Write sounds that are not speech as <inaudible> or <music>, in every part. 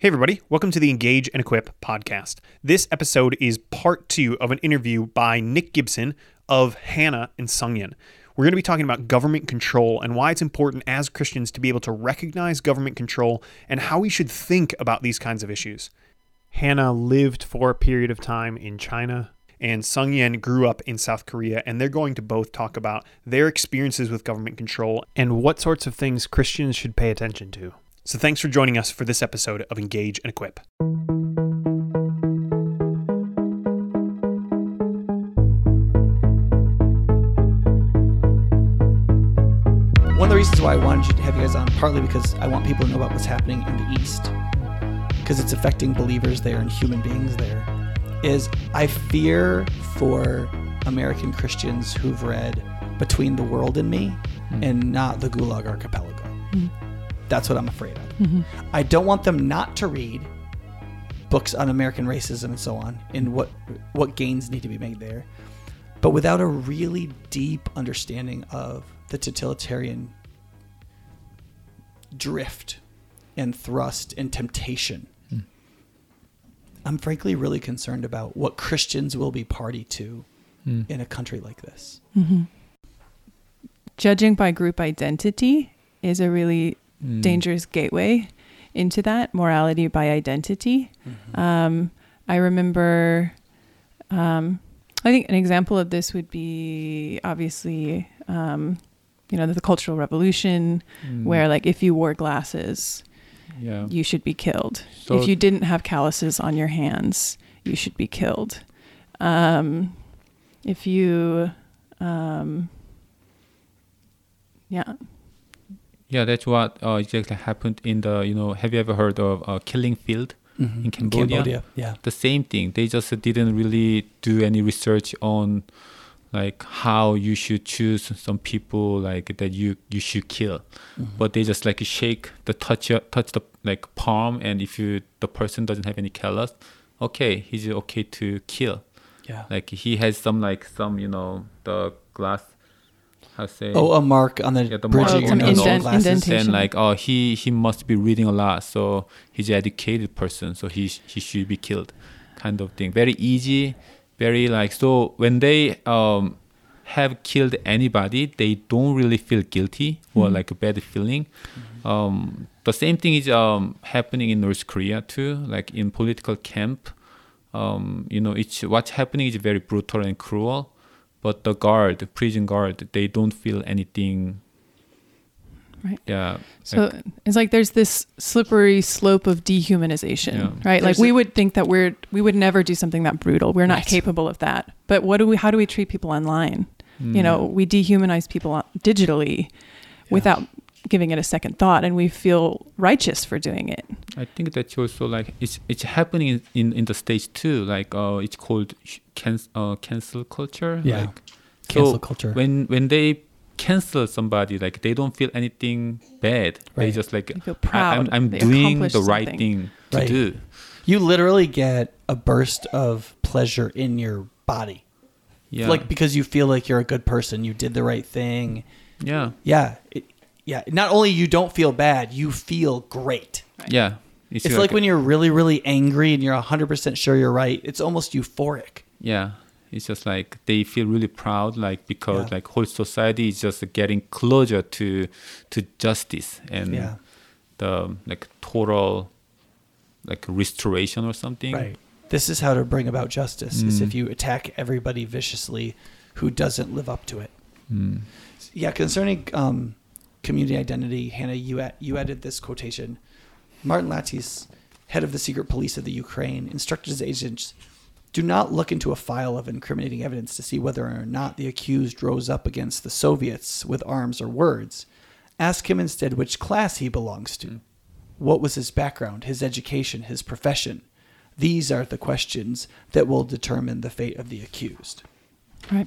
Hey, everybody, welcome to the Engage and Equip podcast. This episode is part two of an interview by Nick Gibson of Hannah and Sungyeon. We're going to be talking about government control and why it's important as Christians to be able to recognize government control and how we should think about these kinds of issues. Hannah lived for a period of time in China, and Sungyeon grew up in South Korea, and they're going to both talk about their experiences with government control and what sorts of things Christians should pay attention to. So thanks for joining us for this episode of Engage and Equip. One of the reasons why I wanted to have you guys on, partly because I want people to know about what's happening in the East, because it's affecting believers there and human beings there, is I fear for American Christians who've read Between the World and Me hmm. and not the Gulag Archipelago. Hmm. That's what I'm afraid of. Mm-hmm. I don't want them not to read books on American racism and so on, and what what gains need to be made there, but without a really deep understanding of the totalitarian drift and thrust and temptation. Hmm. I'm frankly really concerned about what Christians will be party to hmm. in a country like this. Mm-hmm. judging by group identity is a really Mm. dangerous gateway into that morality by identity. Um, I remember, um, I think an example of this would be obviously, um, you know, the Cultural Revolution, Mm. where like if you wore glasses, yeah. you should be killed. So- if you didn't have calluses on your hands, you should be killed. Um, if you, um, yeah, Yeah, that's what uh, exactly happened in the you know. Have you ever heard of uh, Killing Field Mhm. in Cambodia? yeah. The same thing. They just didn't really do any research on like how you should choose some people like that you you should kill, but they just like shake the touch touch the like palm, and if you the person doesn't have any callus, okay, he's okay to kill. Yeah. Like he has some like some you know the glass. How say? Oh, a mark on the Yeah, the bridge mark of your on nose the and indent- glasses. indentation. then like oh he he must be reading a lot so he's an educated person so he he should be killed kind of thing very easy very like so when they um have killed anybody they don't really feel guilty or like a bad feeling um the same thing is um happening in north korea too like in political camp um you know it's what's happening is very brutal and cruel but the guard the prison guard they don't feel anything Right. yeah So it's like there's this slippery slope of dehumanization, Yeah. right? There's like we a- would think that we're we would never do something that brutal. We're not Right. capable of that. But what do we? How do we treat people online? Mm. You know, we dehumanize people on- digitally without giving it a second thought, and we feel righteous for doing it. I think that's also like it's it's happening in, in, in the states too. Like uh, it's called sh- can, uh, cancel culture. Yeah. Like, Cancel so culture. When when they cancel somebody, like they don't feel anything bad. They Right. just like They feel I, proud. I'm, I'm doing the right something. thing to Right. do. you literally get a burst of pleasure in your body. Yeah. Like because you feel like you're a good person, you did the right thing. yeah. Yeah. It, yeah. Not only you don't feel bad, you feel great. Yeah. It's like when you're really, really angry and you're 100% sure you're right. It's almost euphoric. yeah. It's just like they feel really proud, like because Yeah. like whole society is just getting closer to to justice and Yeah. the like total like restoration or something. Right. This is how to bring about justice is Mm. if you attack everybody viciously who doesn't live up to it. Mm. Yeah, concerning um, community identity, Hannah, you you added this quotation. Martin Latsis, head of the secret police of the Ukraine, instructed his agents do not look into a file of incriminating evidence to see whether or not the accused rose up against the Soviets with arms or words. Ask him instead which class he belongs to. What was his background, his education, his profession? These are the questions that will determine the fate of the accused. Right.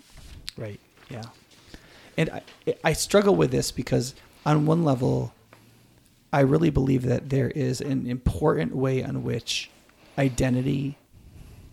Right. Yeah. And I, I struggle with this because, on one level, I really believe that there is an important way on which identity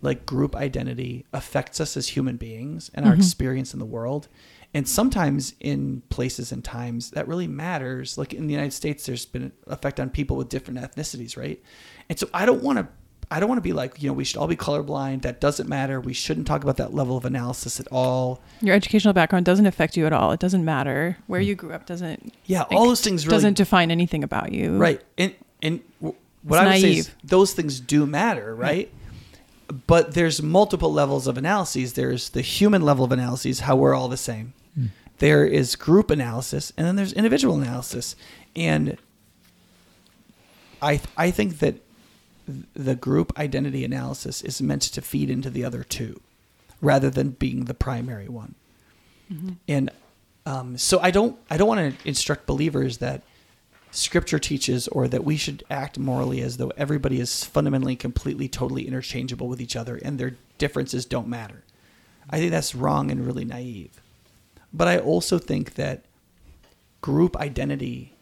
like group identity affects us as human beings and our mm-hmm. experience in the world. And sometimes in places and times that really matters. Like in the United States, there's been an effect on people with different ethnicities, right? And so I don't want to. I don't want to be like, you know, we should all be colorblind. That doesn't matter. We shouldn't talk about that level of analysis at all. Your educational background doesn't affect you at all. It doesn't matter where you mm. grew up. Doesn't Yeah, all those things really doesn't define anything about you. Right. And and what It's I would say is those things do matter, right? But there's multiple levels of analyses. There's the human level of analyses, how we're all the same. Hmm. There is group analysis, and then there's individual analysis. And I I think that th- the group identity analysis is meant to feed into the other two, rather than being the primary one. And um, so I don't I don't want to instruct believers that scripture teaches or that we should act morally as though everybody is fundamentally completely totally interchangeable with each other and their differences don't matter. I think that's wrong and really naive. But I also think that group identity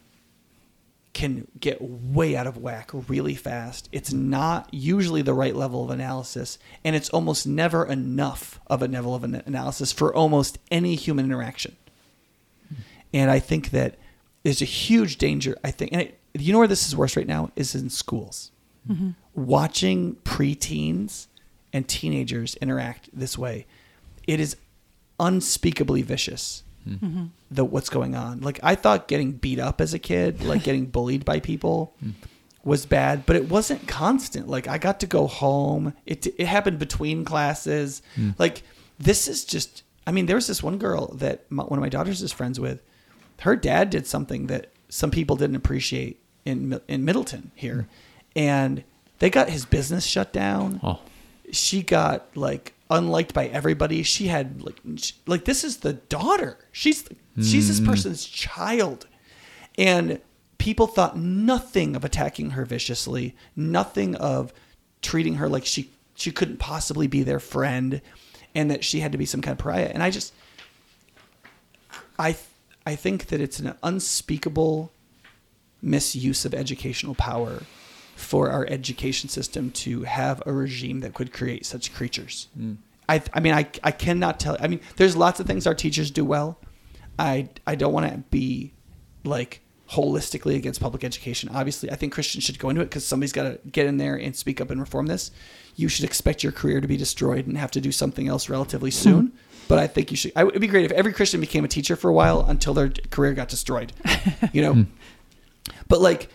can get way out of whack really fast. It's not usually the right level of analysis, and it's almost never enough of a level of an analysis for almost any human interaction. Hmm. And I think that there's a huge danger. I think, and it, you know where this is worse right now is in schools. Mm-hmm. Watching preteens and teenagers interact this way, it is unspeakably vicious. Mm-hmm. The what's going on. Like I thought, getting beat up as a kid, like getting <laughs> bullied by people, mm. was bad, but it wasn't constant. Like I got to go home. It it happened between classes. Mm. Like this is just. I mean, there was this one girl that my, one of my daughters is friends with. Her dad did something that some people didn't appreciate in in Middleton here, mm. and they got his business shut down Oh, she got like unliked by everybody. She had like sh- like this is the daughter. She's she's this hmm. person's child, and people thought nothing of attacking her viciously, nothing of treating her like she she couldn't possibly be their friend, and that she had to be some kind of pariah. And I just I I think that it's an unspeakable misuse of educational power for our education system to have a regime that could create such creatures. Hmm. I, I mean, I, I cannot tell. I mean, there's lots of things our teachers do well. I, I don't want to be like holistically against public education. Obviously, I think Christians should go into it because somebody's got to get in there and speak up and reform this. You should expect your career to be destroyed and have to do something else relatively hmm. soon. But I think you should. I, it'd be great if every Christian became a teacher for a while until their career got destroyed. <laughs> You know, hmm. but like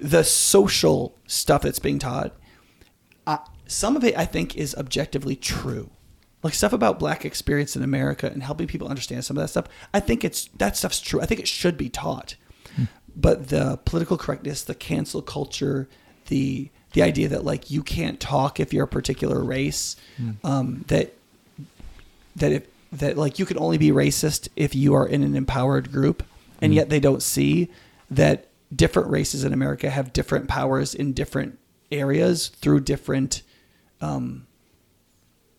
the social stuff that's being taught, uh, some of it I think is objectively true. Like stuff about black experience in America and helping people understand some of that stuff. I think it's that stuff's true. I think it should be taught. But the political correctness, the cancel culture, the the idea that like you can't talk if you're a particular race, um, that that if that like you can only be racist if you are in an empowered group and yet they don't see that different races in America have different powers in different areas through different um,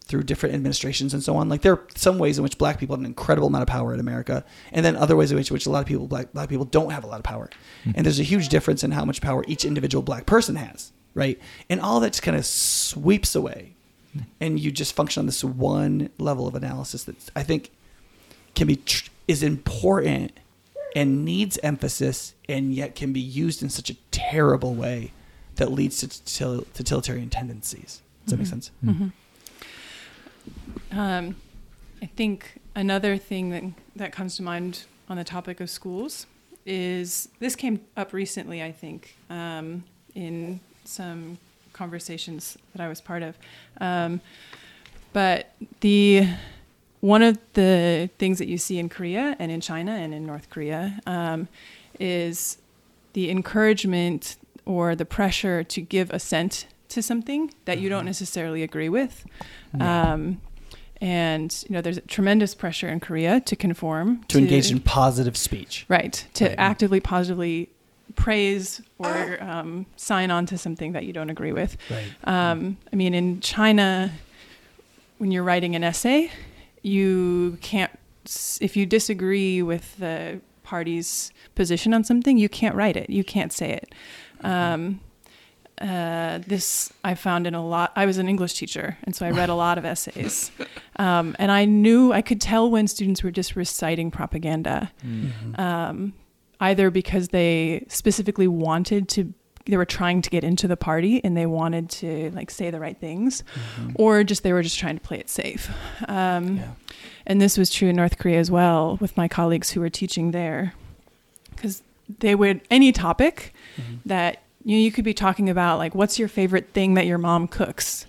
through different administrations and so on. Like there are some ways in which black people have an incredible amount of power in America, and then other ways in which, which a lot of people black black people don't have a lot of power. And there's a huge difference in how much power each individual black person has, right? And all that just kind of sweeps away, and you just function on this one level of analysis that I think can be tr- is important and needs emphasis, and yet can be used in such a terrible way that leads to total- totalitarian tendencies. Does that make sense? Um, I think another thing that, that comes to mind on the topic of schools is this came up recently, I think, um, in some conversations that I was part of. Um, but the one of the things that you see in Korea and in China and in North Korea um, is the encouragement or the pressure to give assent to something that you don't necessarily agree with. Um, and you know, there's tremendous pressure in Korea to conform to engage in positive speech. right to Right. actively positively praise or um, sign on to something that you don't agree with. Right. Um, I mean, in China, when you're writing an essay, you can't, if you disagree with the party's position on something, you can't write it. You can't say it. Um, uh, this I found in a lot. I was an English teacher, and so I read a lot of essays, <laughs> um, and I knew I could tell when students were just reciting propaganda, um, either because they specifically wanted to, they were trying to get into the party and they wanted to like say the right things, or just they were just trying to play it safe. Um, Yeah. and this was true in North Korea as well with my colleagues who were teaching there. Because they would, any topic that you, know, you could be talking about, like, what's your favorite thing that your mom cooks?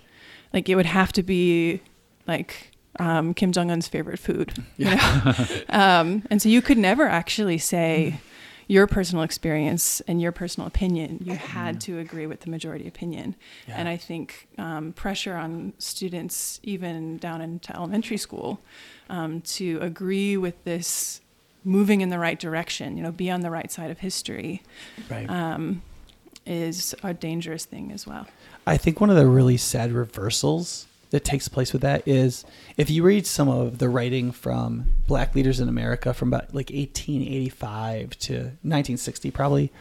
Like, it would have to be like um, Kim Jong un's favorite food. You know? <laughs> um, and so you could never actually say your personal experience and your personal opinion. You had to agree with the majority opinion. Yeah. And I think um, pressure on students, even down into elementary school, um, to agree with this moving in the right direction, you know, be on the right side of history, Right. um, is a dangerous thing as well. I think one of the really sad reversals that takes place with that is if you read some of the writing from black leaders in America from about like 1885 to 1960, probably,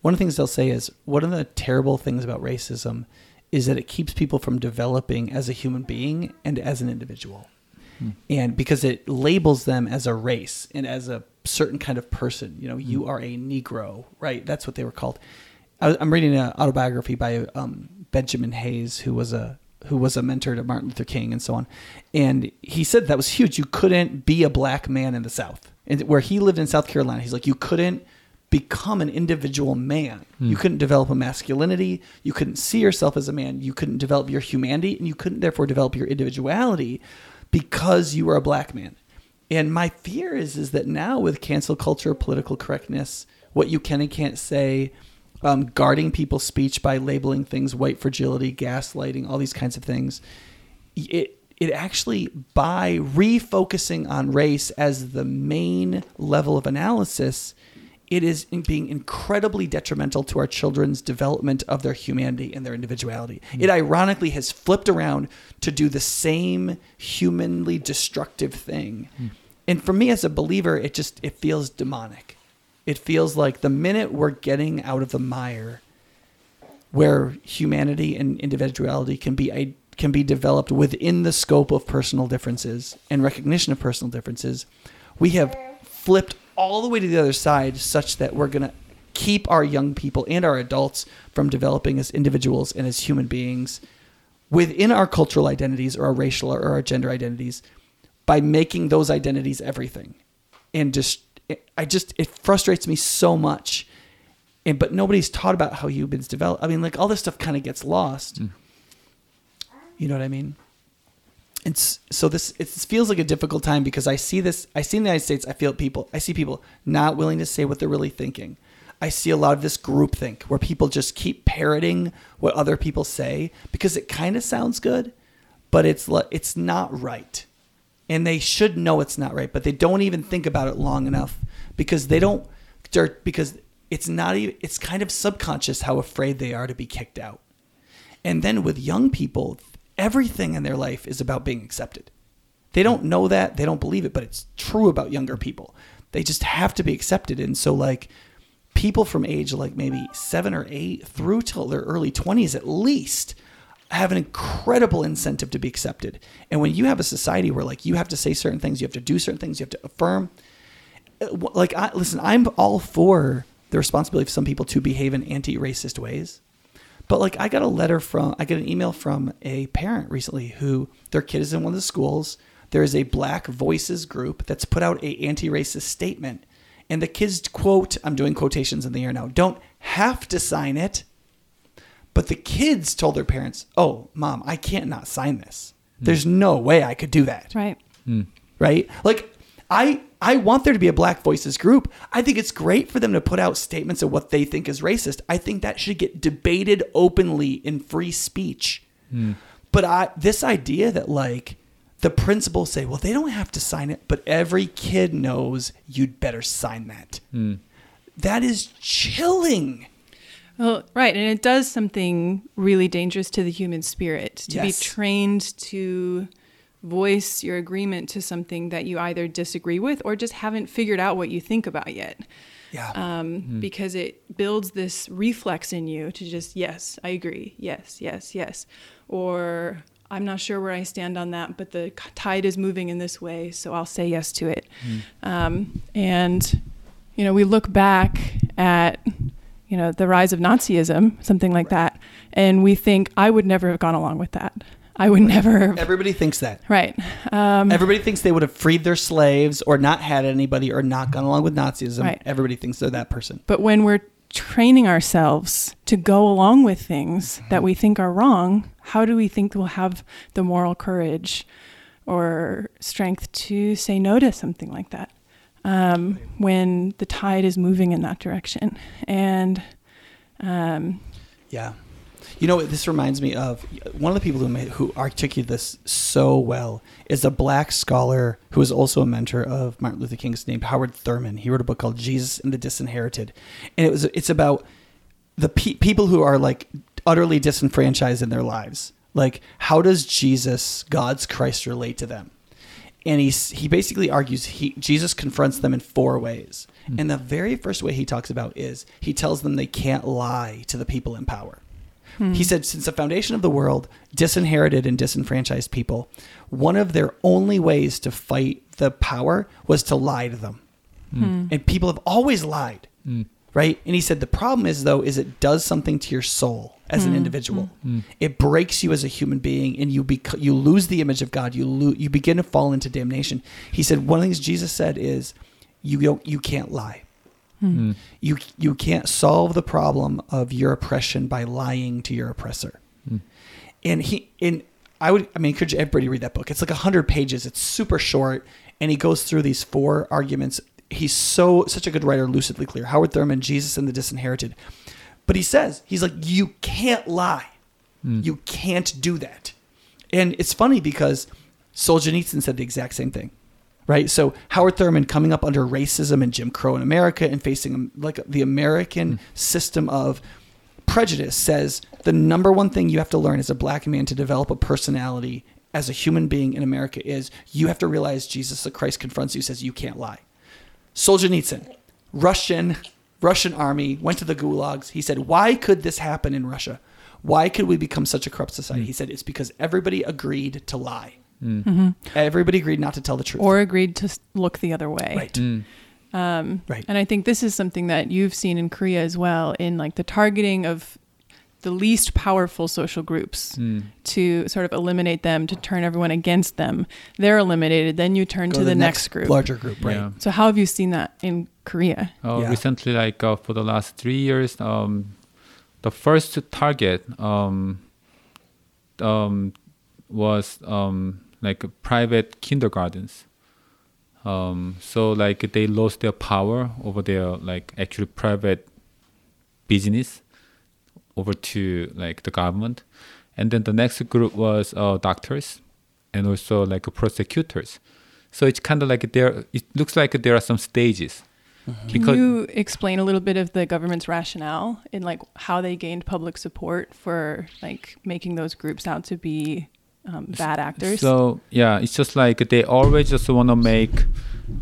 one of the things they'll say is one of the terrible things about racism is that it keeps people from developing as a human being and as an individual. And because it labels them as a race and as a certain kind of person, you know, you are a Negro, right? That's what they were called. I, I'm reading an autobiography by um, Benjamin Mays, who was a who was a mentor to Martin Luther King and so on, and he said that was huge. You couldn't be a black man in the South, and where he lived in South Carolina, he's like you couldn't become an individual man. You hmm. couldn't develop a masculinity. You couldn't see yourself as a man. You couldn't develop your humanity, and you couldn't therefore develop your individuality because you were a black man. And my fear is is that now with cancel culture, political correctness, what you can and can't say, um, guarding people's speech by labeling things white fragility, gaslighting, all these kinds of things, it it actually by refocusing on race as the main level of analysis, it is being incredibly detrimental to our children's development of their humanity and their individuality. It ironically has flipped around to do the same humanly destructive thing. And for me as a believer, it just it feels demonic. It feels like the minute we're getting out of the mire where humanity and individuality can be can be developed within the scope of personal differences and recognition of personal differences, we have flipped all the way to the other side such that we're going to keep our young people and our adults from developing as individuals and as human beings within our cultural identities or our racial or our gender identities by making those identities everything. And just I just it frustrates me so much and but nobody's taught about how humans develop. I mean, like all this stuff kind of gets lost. Mm. You know what I mean? It's so this it feels like a difficult time because I see this. I see in the United States. I feel people. I see people not willing to say what they're really thinking. I see a lot of this groupthink where people just keep parroting what other people say because it kind of sounds good, but it's it's not right, and they should know it's not right, but they don't even think about it long enough because they don't. They're, because it's not even. It's kind of subconscious how afraid they are to be kicked out. And then with young people, everything in their life is about being accepted. They don't know that, they don't believe it, but it's true about younger people. They just have to be accepted. And so, like, people from age like maybe seven or eight through till their early 20s at least have an incredible incentive to be accepted. And when you have a society where, like, you have to say certain things, you have to do certain things, you have to affirm, uh, like, I, listen, I'm all for the responsibility of some people to behave in anti racist ways. But like I got a letter from I got an email from a parent recently who their kid is in one of the schools. There is a Black Voices group that's put out a anti-racist statement. And the kids quote, I'm doing quotations in the air now, don't have to sign it. But the kids told their parents, "Oh, mom, I can't not sign this. Hmm. There's no way I could do that." Right. Hmm. right? Like I I want there to be a Black Voices group. I think it's great for them to put out statements of what they think is racist. I think that should get debated openly in free speech. Hmm. But I this idea that like the principals say, well, they don't have to sign it, but every kid knows you'd better sign that. That is chilling. Well, right, and it does something really dangerous to the human spirit to Yes. be trained to voice your agreement to something that you either disagree with or just haven't figured out what you think about yet. Yeah. um, because it builds this reflex in you to just yes i agree yes yes yes or i'm not sure where i stand on that but the tide is moving in this way so i'll say yes to it um, and you know we look back at you know the rise of nazism something like that and we think i would never have gone along with that i would never have Everybody thinks that. right um, Everybody thinks they would have freed their slaves or not had anybody or not gone along with Nazism. Right. Everybody thinks they're that person. But when we're training ourselves to go along with things that we think are wrong, how do we think we'll have the moral courage or strength to say no to something like that um, when the tide is moving in that direction? And um, Yeah. You know, this reminds me of one of the people who made, who articulated this so well is a black scholar who is also a mentor of Martin Luther King's named Howard Thurman. He wrote a book called Jesus and the Disinherited, and it was it's about the pe- people who are like utterly disenfranchised in their lives. Like, how does Jesus, God's Christ, relate to them? And he he basically argues he Jesus confronts them in four ways. Hmm. And the very first way he talks about is he tells them they can't lie to the people in power. Hmm. He said since the foundation of the world, disinherited and disenfranchised people, one of their only ways to fight the power was to lie to them. Hmm. And people have always lied. Right? And he said the problem is though is it does something to your soul as an mm-hmm. individual. Mm-hmm. Mm. It breaks you as a human being and you bec- you lose the image of God. You lo- you begin to fall into damnation. He said one of the things Jesus said is you don't you can't lie. Hmm. Mm. You you can't solve the problem of your oppression by lying to your oppressor. Hmm. And he and I would I mean encourage everybody to read that book. It's like hundred pages. It's super short, and he goes through these four arguments. He's so such a good writer, lucidly clear. Howard Thurman, Jesus and the Disinherited. But he says he's like you can't lie. You can't do that. And it's funny because Solzhenitsyn said the exact same thing right? So Howard Thurman coming up under racism and Jim Crow in America and facing um, like the American system of prejudice says the number one thing you have to learn as a black man to develop a personality as a human being in America is you have to realize Jesus the Christ confronts you says you can't lie. Solzhenitsyn, Russian Russian army went to the gulags. He said, "Why could this happen in Russia? Why could we become such a corrupt society?" He said, "It's because everybody agreed to lie. Mm. Mm-hmm. Everybody agreed not to tell the truth." or agreed to look the other way. right. Mm. Um, Right. And I think this is something that you've seen in Korea as well, in like the targeting of the least powerful social groups to sort of eliminate them, to turn everyone against them. They're eliminated. Then you turn Go to the, next, group. larger group, right? Yeah. So how have you seen that in Korea? Uh, Yeah. Recently, like uh, for the last three years, um, the first target um, um, was um, like private kindergartens. Um, so like they lost their power over their like actually private business over to like the government, and then the next group was uh, doctors, and also like prosecutors. So it's kind of like there. It looks like there are some stages. Can you explain a little bit of the government's rationale in like how they gained public support for like making those groups out to be um, bad actors? So yeah, it's just like they always just want to make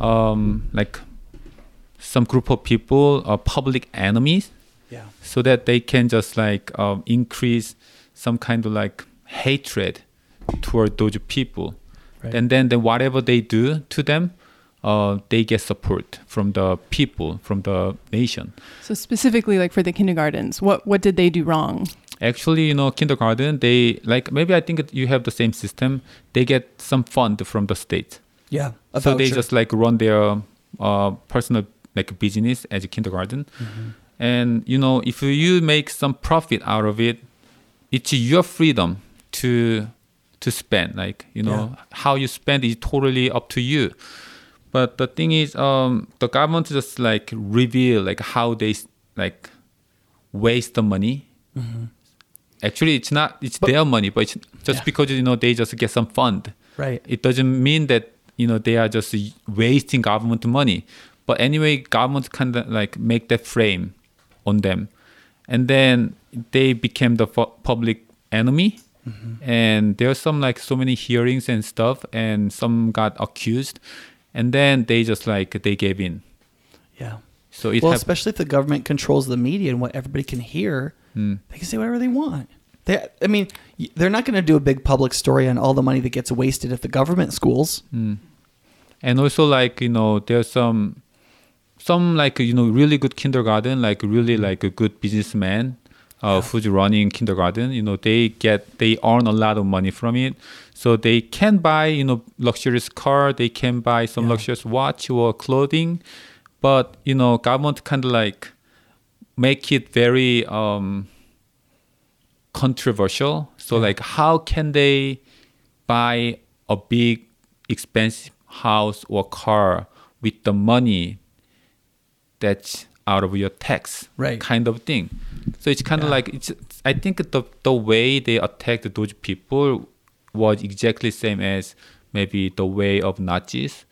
um, like some group of people uh, public enemies, Yeah. so that they can just like um, increase some kind of like hatred toward those people, Right. and then then whatever they do to them, uh, they get support from the people from the nation. So specifically, like for the kindergartens, what what did they do wrong? Actually, you know, kindergarten, they like maybe I think you have the same system. They get some fund from the state. Yeah. So they just like run their uh, personal like business as a kindergarten Mm-hmm. And you know if you make some profit out of it it's your freedom to to spend like you know how you spend is totally up to you. But the thing is um the government just like reveal like how they like waste the money. Actually it's not it's But- their money but it's just Yeah. because you know they just get some fund. Right. it doesn't mean that you know they are just wasting government money. But anyway government kind of like make that frame on them and then they became the public enemy and there's some like so many hearings and stuff and some got accused and then they just like they gave in Yeah. So it well, hap- especially if the government controls the media and what everybody can hear, Mm. they can say whatever they want. They, I mean, they're not going to do a big public story on all the money that gets wasted at the government schools. Mm. And also like you know there's some some like you know really good kindergarten like really like a good businessman uh, who's running kindergarten you know they get they earn a lot of money from it. So they can buy you know luxurious car they can buy some Yeah. luxurious watch or clothing but you know government kind of like make it very um controversial. So like how can they buy a big expensive house or car with the money that's out of your tax Right. kind of thing so it's kind of like it's i think the the way they attacked those people was exactly same as maybe the way of nazis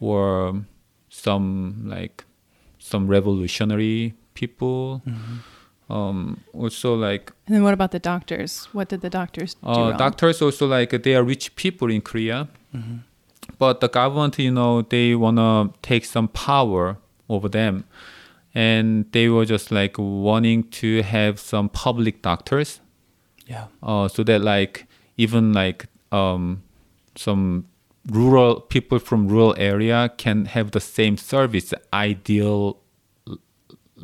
or some like some revolutionary people Mm-hmm. um also like And then what about the doctors? What did the doctors do? uh, wrong? doctors also like they are rich people in Korea, but the government, you know, they wanna take some power over them, and they were just like wanting to have some public doctors, Yeah. uh, so that like even like um, some rural people from rural area can have the same service. Ideal,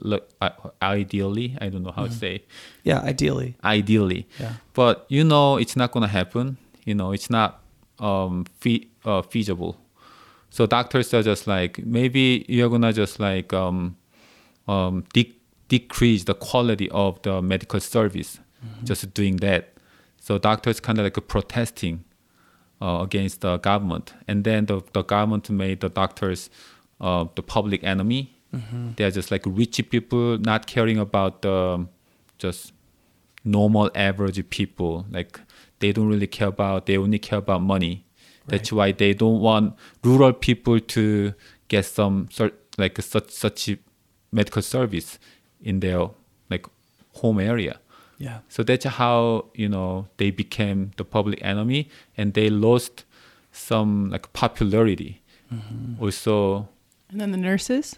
l- uh, ideally, I don't know how to say Yeah. Ideally. ideally. Yeah. But you know, it's not gonna happen. You know, it's not um, fe- uh, feasible. So doctors are just like maybe you're gonna just like um, um, de- decrease the quality of the medical service, just doing that. So doctors kind of like protesting uh, against the government, and then the, the government made the doctors uh, the public enemy. They're just like rich people, not caring about the just normal average people. Like they don't really care about. They only care about money. That's why they don't want rural people to get some sort like such such medical service in their like home area. Yeah. So that's how you know they became the public enemy, and they lost some like popularity. Mm-hmm. Also, and then the nurses?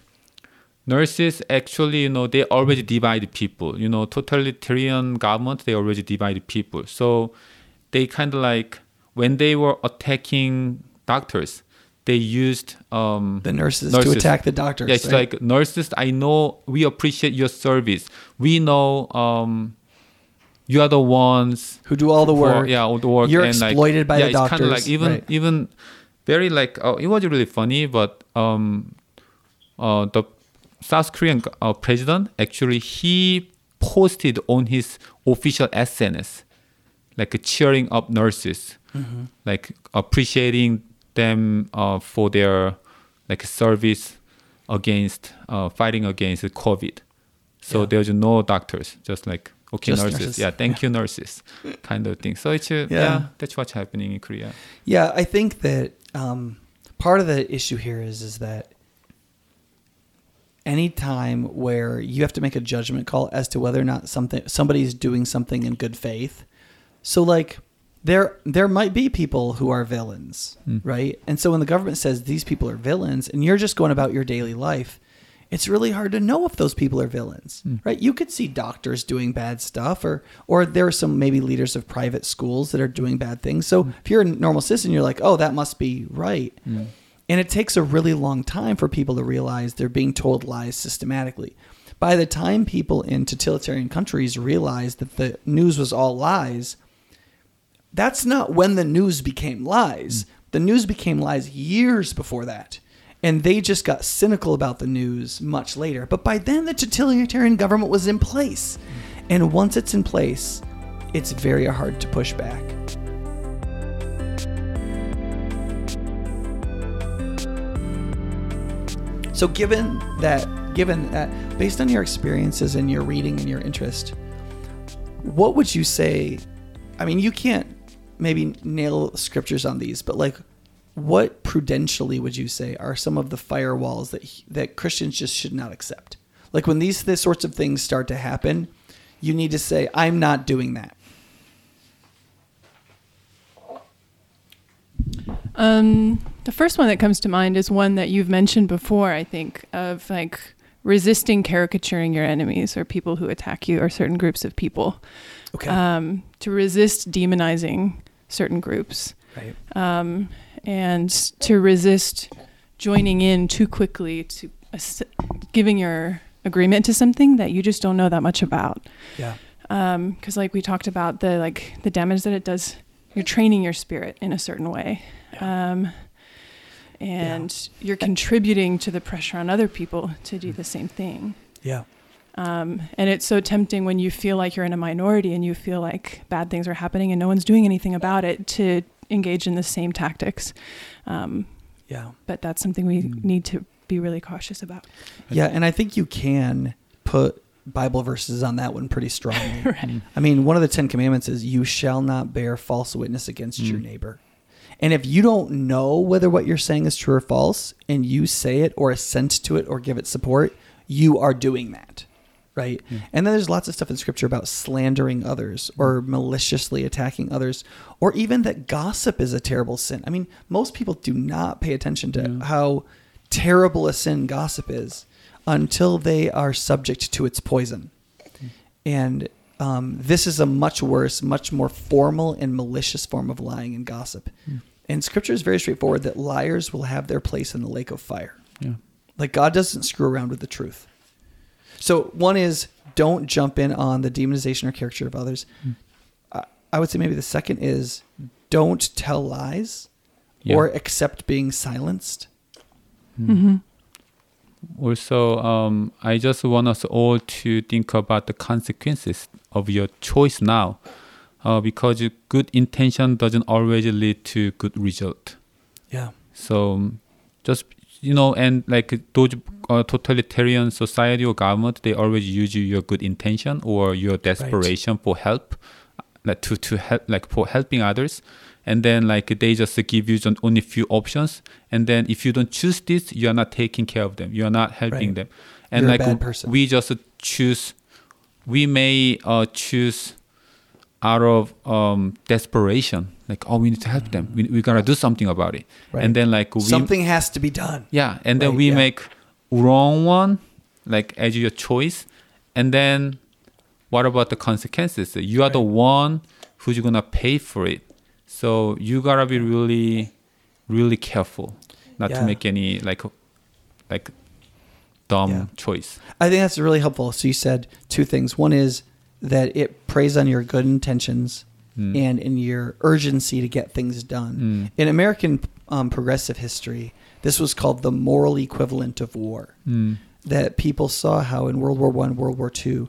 nurses actually you know they already divide people. You know, totalitarian government they already divide people. So they kind of like when they were attacking doctors, they used um, The nurses, to attack the doctors. yeah, it's right? like nurses. I know we appreciate your service. We know um, you are the ones who do all the for- work. yeah, all the work. You're and like, exploited by yeah, the it's kind of doctors, like even right. even very like uh, it was really funny, but um, uh, the South Korean uh, president actually he posted on his official SNS like cheering up nurses, Mm-hmm. like appreciating them uh, for their like service against uh, fighting against COVID. So Yeah. there's no doctors, just like okay Just nurses. nurses. Yeah, thank you nurses, kind of thing. So it's uh, Yeah. yeah. that's what's happening in Korea. Yeah, I think that um, part of the issue here is is that any time where you have to make a judgment call as to whether or not something somebody's doing something in good faith. So like there there might be people who are villains, hmm. right? And so when the government says these people are villains and you're just going about your daily life, it's really hard to know if those people are villains, hmm. right? You could see doctors doing bad stuff, or or there are some maybe leaders of private schools that are doing bad things. So hmm. if you're a normal citizen, you're like, oh, that must be right. And it takes a really long time for people to realize they're being told lies systematically. By the time people in totalitarian countries realize that the news was all lies, that's not when the news became lies. The news became lies years before that. And they just got cynical about the news much later. But by then, the totalitarian government was in place. And once it's in place, it's very hard to push back. So, given that, given that, based on your experiences and your reading and your interest, what would you say? I mean, you can't maybe nail scriptures on these, but like, what prudentially would you say are some of the firewalls that that Christians just should not accept? Like when these this sorts of things start to happen, you need to say, "I'm not doing that." Um, the first one that comes to mind is one that you've mentioned before, I think, of like resisting caricaturing your enemies or people who attack you or certain groups of people. Okay. Um, to resist demonizing certain groups right. um, and to resist joining in too quickly to ass- giving your agreement to something that you just don't know that much about Yeah. because like we talked about the like the damage that it does you're training your spirit in a certain way um, and you're contributing to the pressure on other people to do the same thing Yeah. Um, and it's so tempting when you feel like you're in a minority and you feel like bad things are happening and no one's doing anything about it to engage in the same tactics um, Yeah. but that's something we Mm. need to be really cautious about Yeah, and I think you can put Bible verses on that one pretty strongly. <laughs> right I mean, one of the Ten Commandments is you shall not bear false witness against your Mm. neighbor. And if you don't know whether what you're saying is true or false, and you say it or assent to it or give it support, you are doing that. Right. Yeah. And then there's lots of stuff in scripture about slandering others or maliciously attacking others, or even that gossip is a terrible sin. I mean, most people do not pay attention to Yeah. how terrible a sin gossip is until they are subject to its poison. And um, this is a much worse, much more formal and malicious form of lying and gossip. Hmm. And scripture is very straightforward that liars will have their place in the lake of fire. Yeah. Like God doesn't screw around with the truth. So one is don't jump in on the demonization or caricature of others. Mm. I I would say maybe the second is don't tell lies Yeah. or accept being silenced. mm-hmm. Also, um, I just want us all to think about the consequences of your choice now, uh, because good intention doesn't always lead to good result. Yeah. So um, just you know, and like those uh, totalitarian society or government, they always use your good intention or your desperation for help, like to to help, like for helping others, and then like they just give you just only few options, and then if you don't choose this, you are not taking care of them, you are not helping Right. them, and You're like we just choose, we may uh, choose out of um, desperation, like oh we need to help them, we we gotta do something about it, Right. and then like we Something has to be done. yeah, and then Right, we yeah. make wrong one, like as your choice, and then what about the consequences? You are the one who's gonna pay for it, so you gotta be really, really careful not Yeah. to make any like, like, dumb Yeah. choice. I think that's really helpful. So you said two things. One is that it preys on your good intentions Mm. and in your urgency to get things done. Mm. In American um, progressive history, this was called the moral equivalent of war. Mm. That people saw how in World War One, World War Two,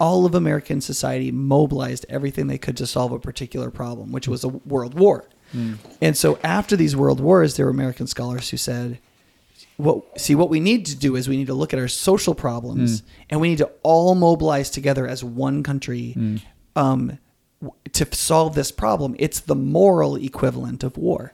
all of American society mobilized everything they could to solve a particular problem, which was a world war. Mm. And so after these world wars, there were American scholars who said, "What see what we need to do is we need to look at our social problems Mm. and we need to all mobilize together as one country Mm. um, to solve this problem. It's the moral equivalent of war."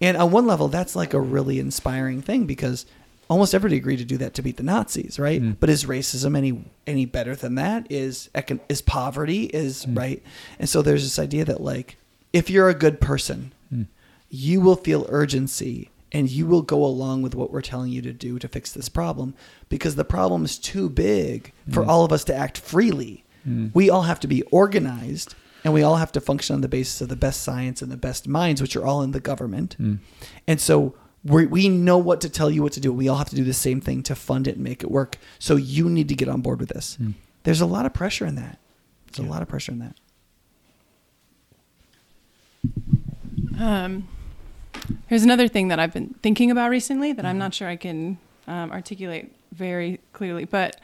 And on one level, that's like a really inspiring thing because almost everybody agreed to do that to beat the Nazis, right? Mm. But is racism any any better than that? Is is poverty is Mm. right? And so there's this idea that like if you're a good person, Mm. you will feel urgency and you will go along with what we're telling you to do to fix this problem because the problem is too big for Mm. all of us to act freely. Mm. We all have to be organized and we all have to function on the basis of the best science and the best minds, which are all in the government. Mm. And so we we know what to tell you what to do. We all have to do the same thing to fund it and make it work. So you need to get on board with this. Mm. There's a lot of pressure in that. There's Yeah. a lot of pressure in that. Um, here's another thing that I've been thinking about recently that I'm not sure I can um, articulate very clearly. But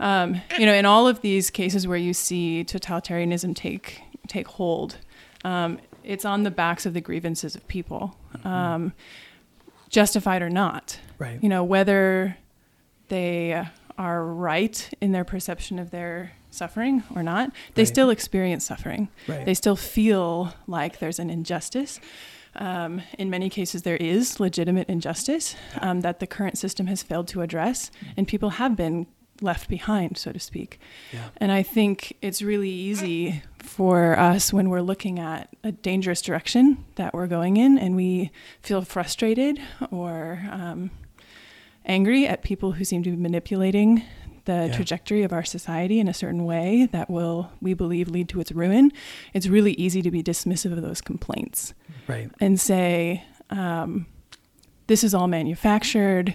um, you know, in all of these cases where you see totalitarianism take take hold, um, it's on the backs of the grievances of people, um, justified or not. Right. You know, whether they are right in their perception of their suffering or not, they Right. still experience suffering Right. they still feel like there's an injustice. Um, in many cases, there is legitimate injustice um, that the current system has failed to address, and people have been left behind, so to speak. Yeah. And I think it's really easy for us when we're looking at a dangerous direction that we're going in and we feel frustrated or um, angry at people who seem to be manipulating the Yeah. trajectory of our society in a certain way that will, we believe, lead to its ruin, it's really easy to be dismissive of those complaints Right. and say, um, "This is all manufactured.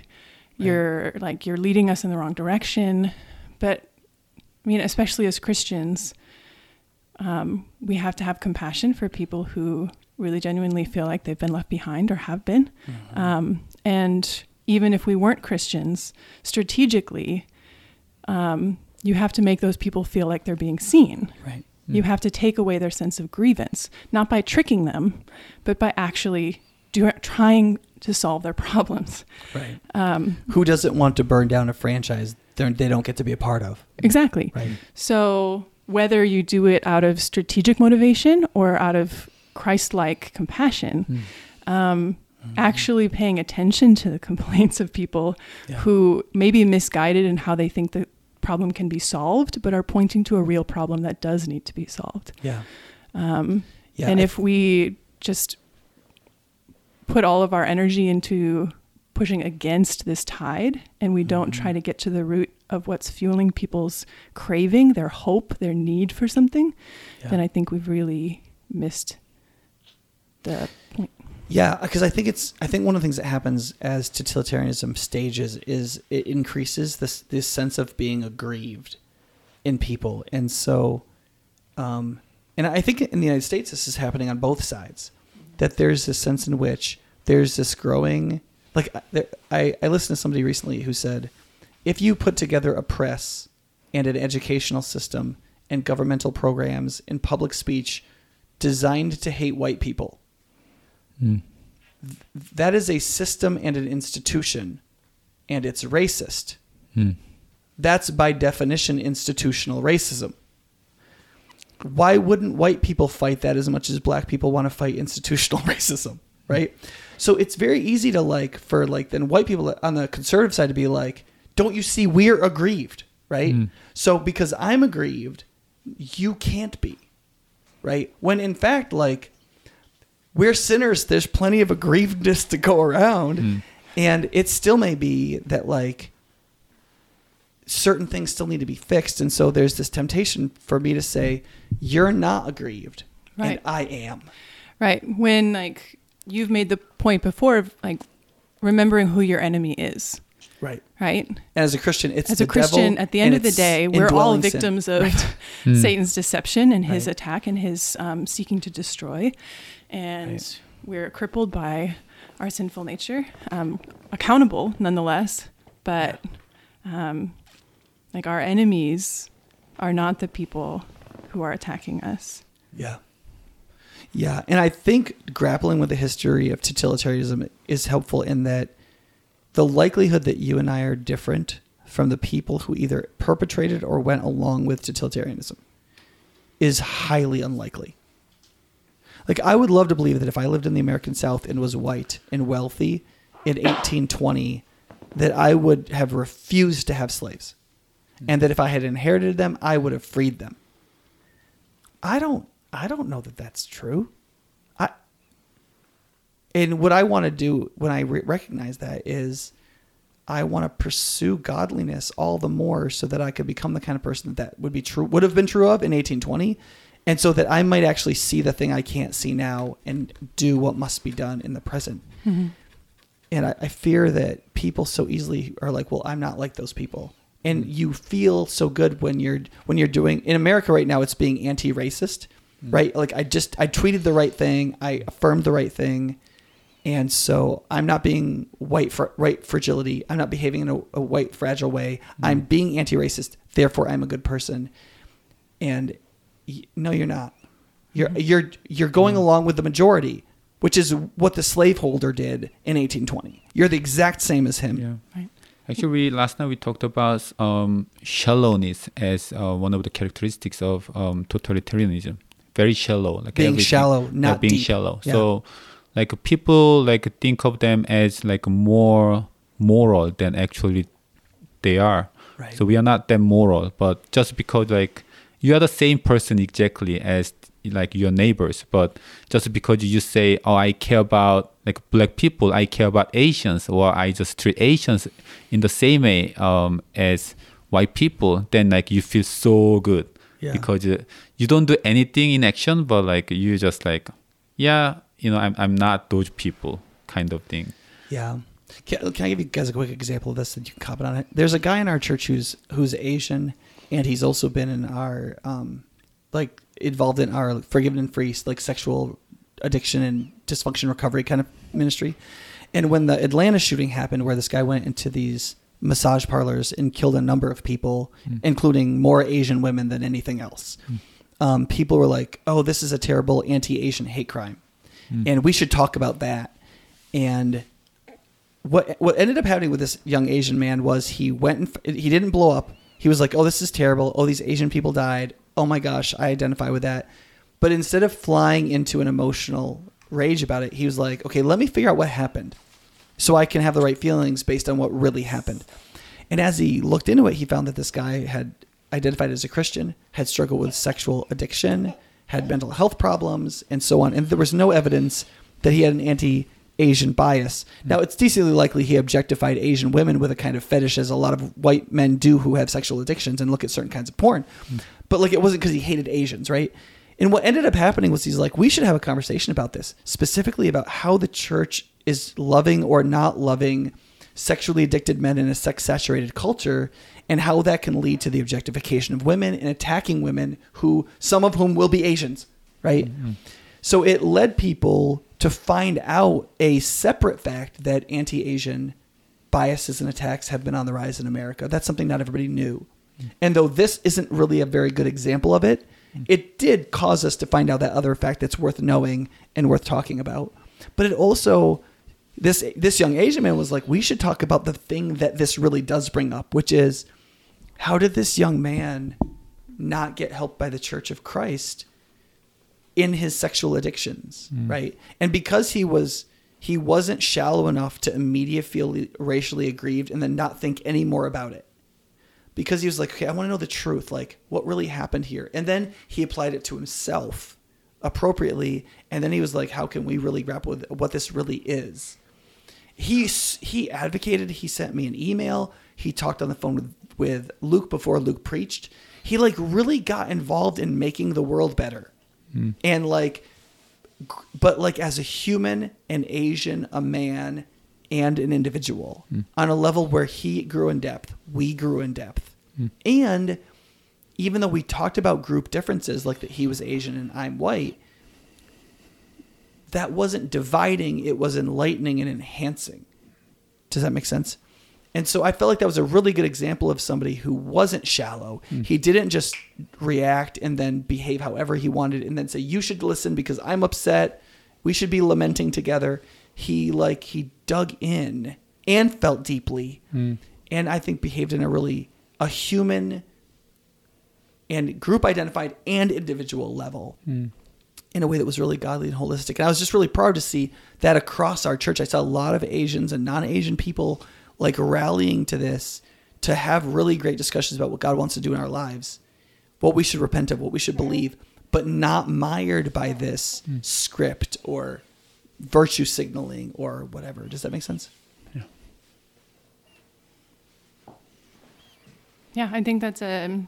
You're like you're leading us in the wrong direction." But I mean, especially as Christians, um, we have to have compassion for people who really genuinely feel like they've been left behind or have been. Um, and even if we weren't Christians, strategically, um, you have to make those people feel like they're being seen. Right. You have to take away their sense of grievance, not by tricking them, but by actually do, trying to solve their <laughs> problems. Right. Um, Who doesn't want to burn down a franchise they don't get to be a part of? exactly. Right. So whether you do it out of strategic motivation or out of Christ-like compassion, um, actually paying attention to the <laughs> complaints of people Yeah. who may be misguided in how they think the problem can be solved, but are pointing to a real problem that does need to be solved. Yeah. Um, Yeah. and I- if we just put all of our energy into pushing against this tide and we don't Mm-hmm. try to get to the root of what's fueling people's craving, their hope, their need for something, Yeah. then I think we've really missed the point. Yeah, because I think it's I think one of the things that happens as totalitarianism stages is it increases this this sense of being aggrieved in people, and so, um, and I think in the United States this is happening on both sides, that there's this sense in which there's this growing like I- I listened to somebody recently who said, if you put together a press and an educational system and governmental programs and public speech designed to hate white people Mm. that is a system and an institution, and it's racist. Mm. That's by definition institutional racism. Why wouldn't white people fight that as much as black people want to fight institutional <laughs> racism, right? So it's very easy to like for like then white people on the conservative side to be like, "Don't you see we're aggrieved?" right? Mm. So because I'm aggrieved, you can't be. Right? When in fact like we're sinners. There's plenty of aggrievedness to go around. Mm. And it still may be that, like, certain things still need to be fixed. And so there's this temptation for me to say, You're not aggrieved. Right. And I am. Right. When like you've made the point before of like remembering who your enemy is, Right. right? And as a Christian, it's As the a Christian, devil at the end of the day, we're all indwelling sin. victims of <laughs> Mm. Satan's deception and his Right. attack and his um, seeking to destroy. And Right. we're crippled by our sinful nature, um, accountable nonetheless. But um, like our enemies are not the people who are attacking us. Yeah. Yeah. And I think grappling with the history of totalitarianism is helpful in that the likelihood that you and I are different from the people who either perpetrated or went along with totalitarianism is highly unlikely. Like, I would love to believe that if I lived in the American South and was white and wealthy in 1820, that I would have refused to have slaves. And that if I had inherited them, I would have freed them. I don't I don't know that that's true. And what I want to do when I re- recognize that is I want to pursue godliness all the more so that I could become the kind of person that, that would be true would have been true of in 1820 and so that I might actually see the thing I can't see now and do what must be done in the present. Mm-hmm. And I, I fear that people so easily are like, well, I'm not like those people. And mm-hmm. you feel so good when you're when you're doing in America right now. It's being anti-racist, mm-hmm. right? Like I just I tweeted the right thing, I affirmed the right thing, and so I'm not being white for white fragility. I'm not behaving in a, a white fragile way. I'm being anti-racist. Therefore, I'm a good person. And y- no, you're not. You're you're you're going along with the majority, which is what the slaveholder did in 1820. You're the exact same as him. Yeah. Right. Actually, we, last night we talked about um, shallowness as uh, one of the characteristics of um, totalitarianism. Very shallow, like Being everything- shallow, yeah, not being deep. shallow. Yeah. So, like people like think of them as like more moral than actually they are. Right. So we are not that moral, but just because like you are the same person exactly as like your neighbors. But just because you say, "Oh, I care about like black people, I care about Asians," or I just treat Asians in the same way um, as white people, then like you feel so good Yeah. because uh, you don't do anything in action, but like you just like, yeah, you know, I'm I'm not those people kind of thing. Yeah. Can, can I give you guys a quick example of this that you can comment on it? There's a guy in our church who's who's Asian, and he's also been in our um, like involved in our forgiven and free like sexual addiction and dysfunction recovery kind of ministry. And when the Atlanta shooting happened, where this guy went into these massage parlors and killed a number of people, including more Asian women than anything else, um, people were like, "Oh, this is a terrible anti-Asian hate crime," Mm. and we should talk about that. And what what ended up happening with this young Asian man was he went and he didn't blow up. He was like, "Oh, this is terrible. Oh, these Asian people died. Oh my gosh, I identify with that." But instead of flying into an emotional rage about it, he was like, "Okay, let me figure out what happened, so I can have the right feelings based on what really happened." And as he looked into it, he found that this guy had identified as a Christian, had struggled with sexual addiction, had mental health problems, and so on. And there was no evidence that he had an anti Asian bias. Hmm. Now, it's decently likely he objectified Asian women with a kind of fetish, as a lot of white men do who have sexual addictions and look at certain kinds of porn. Hmm. But like, it wasn't because he hated Asians, right? And what ended up happening was he's like, we should have a conversation about this, specifically about how the church is loving or not loving sexually addicted men in a sex saturated culture and how that can lead to the objectification of women and attacking women who some of whom will be Asians, right? Mm-hmm. So it led people to find out a separate fact that anti-Asian biases and attacks have been on the rise in America. That's something not everybody knew. Mm-hmm. And though this isn't really a very good example of it, mm-hmm. it did cause us to find out that other fact that's worth knowing and worth talking about. But it also this this young Asian man was like, we should talk about the thing that this really does bring up, which is how did this young man not get help by the Church of Christ in his sexual addictions, mm. right? And because he was he wasn't shallow enough to immediately feel racially aggrieved and then not think any more about it. Because he was like, okay, I want to know the truth, like what really happened here. And then he applied it to himself appropriately, and then he was like, how can we really grapple with what this really is? he he advocated. He sent me an email. He talked on the phone with, with Luke before Luke preached. He like really got involved in making the world better, hmm. and like, but like as a human, an Asian, a man, and an individual hmm. on a level where he grew in depth, we grew in depth, hmm. and even though we talked about group differences, like that he was Asian and I'm white, that wasn't dividing, it was enlightening and enhancing. Does that make sense? And so I felt like that was a really good example of somebody who wasn't shallow. Hmm. He didn't just react and then behave however he wanted and then say, You should listen because I'm upset. We should be lamenting together. He like he dug in and felt deeply hmm. and I think behaved in a really a human and group identified and individual level hmm. in a way that was really godly and holistic. And I was just really proud to see that across our church. I saw a lot of Asians and non-Asian people like rallying to this to have really great discussions about what God wants to do in our lives, what we should repent of, what we should believe, but not mired by this script or virtue signaling or whatever. Does that make sense? Yeah. Yeah, I think that's a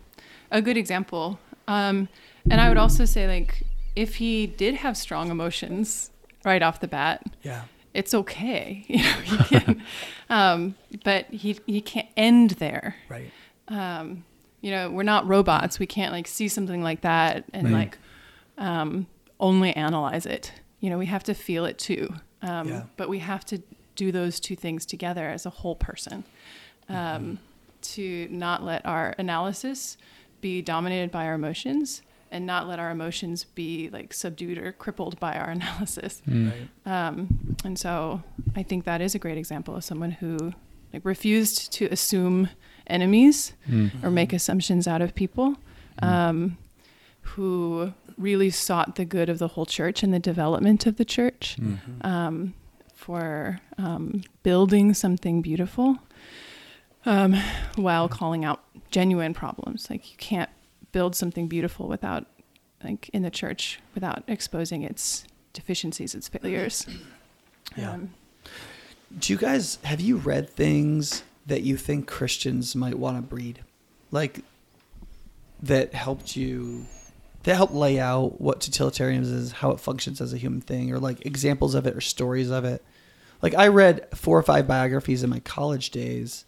a good example. Um, and I would also say, like, if he did have strong emotions right off the bat, Yeah. It's okay. <laughs> You know, you can, <laughs> um, but he he can't end there. Right. Um, you know, we're not robots. We can't like see something like that and Right. like um, only analyze it. You know, we have to feel it too. Um, Yeah. But we have to do those two things together as a whole person. Um, to not let our analysis be dominated by our emotions and not let our emotions be like subdued or crippled by our <laughs> analysis. Right. Um, and so I think that is a great example of someone who like refused to assume enemies or make assumptions out of people, um, who really sought the good of the whole church and the development of the church um, for um, building something beautiful um, while calling out genuine problems. Like you can't build something beautiful without like in the church without exposing its deficiencies, its failures. <clears throat> Yeah. Um, Do you guys have you read things that you think Christians might want to breed, like that helped you, that helped lay out what totalitarianism is, how it functions as a human thing, or like examples of it or stories of it? Like I read four or five biographies in my college days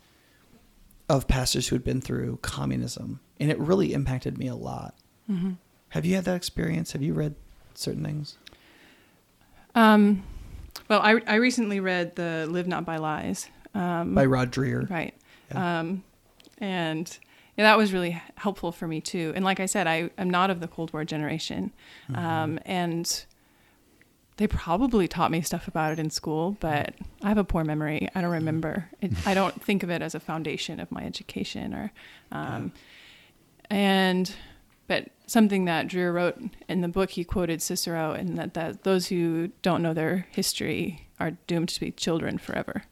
of pastors who had been through communism, and it really impacted me a lot. mhm. Have you had that experience? Have you read certain things? Um, well, I, I recently read the Live Not by Lies. Um, By Rod Dreher. Right. Yeah. Um, and yeah, that was really helpful for me too. And like I said, I am not of the Cold War generation. Mm-hmm. Um, and they probably taught me stuff about it in school, but I have a poor memory. I don't remember. It, I don't think of it as a foundation of my education or, um, and, but something that Dreher wrote in the book, he quoted Cicero and that, that those who don't know their history are doomed to be children forever.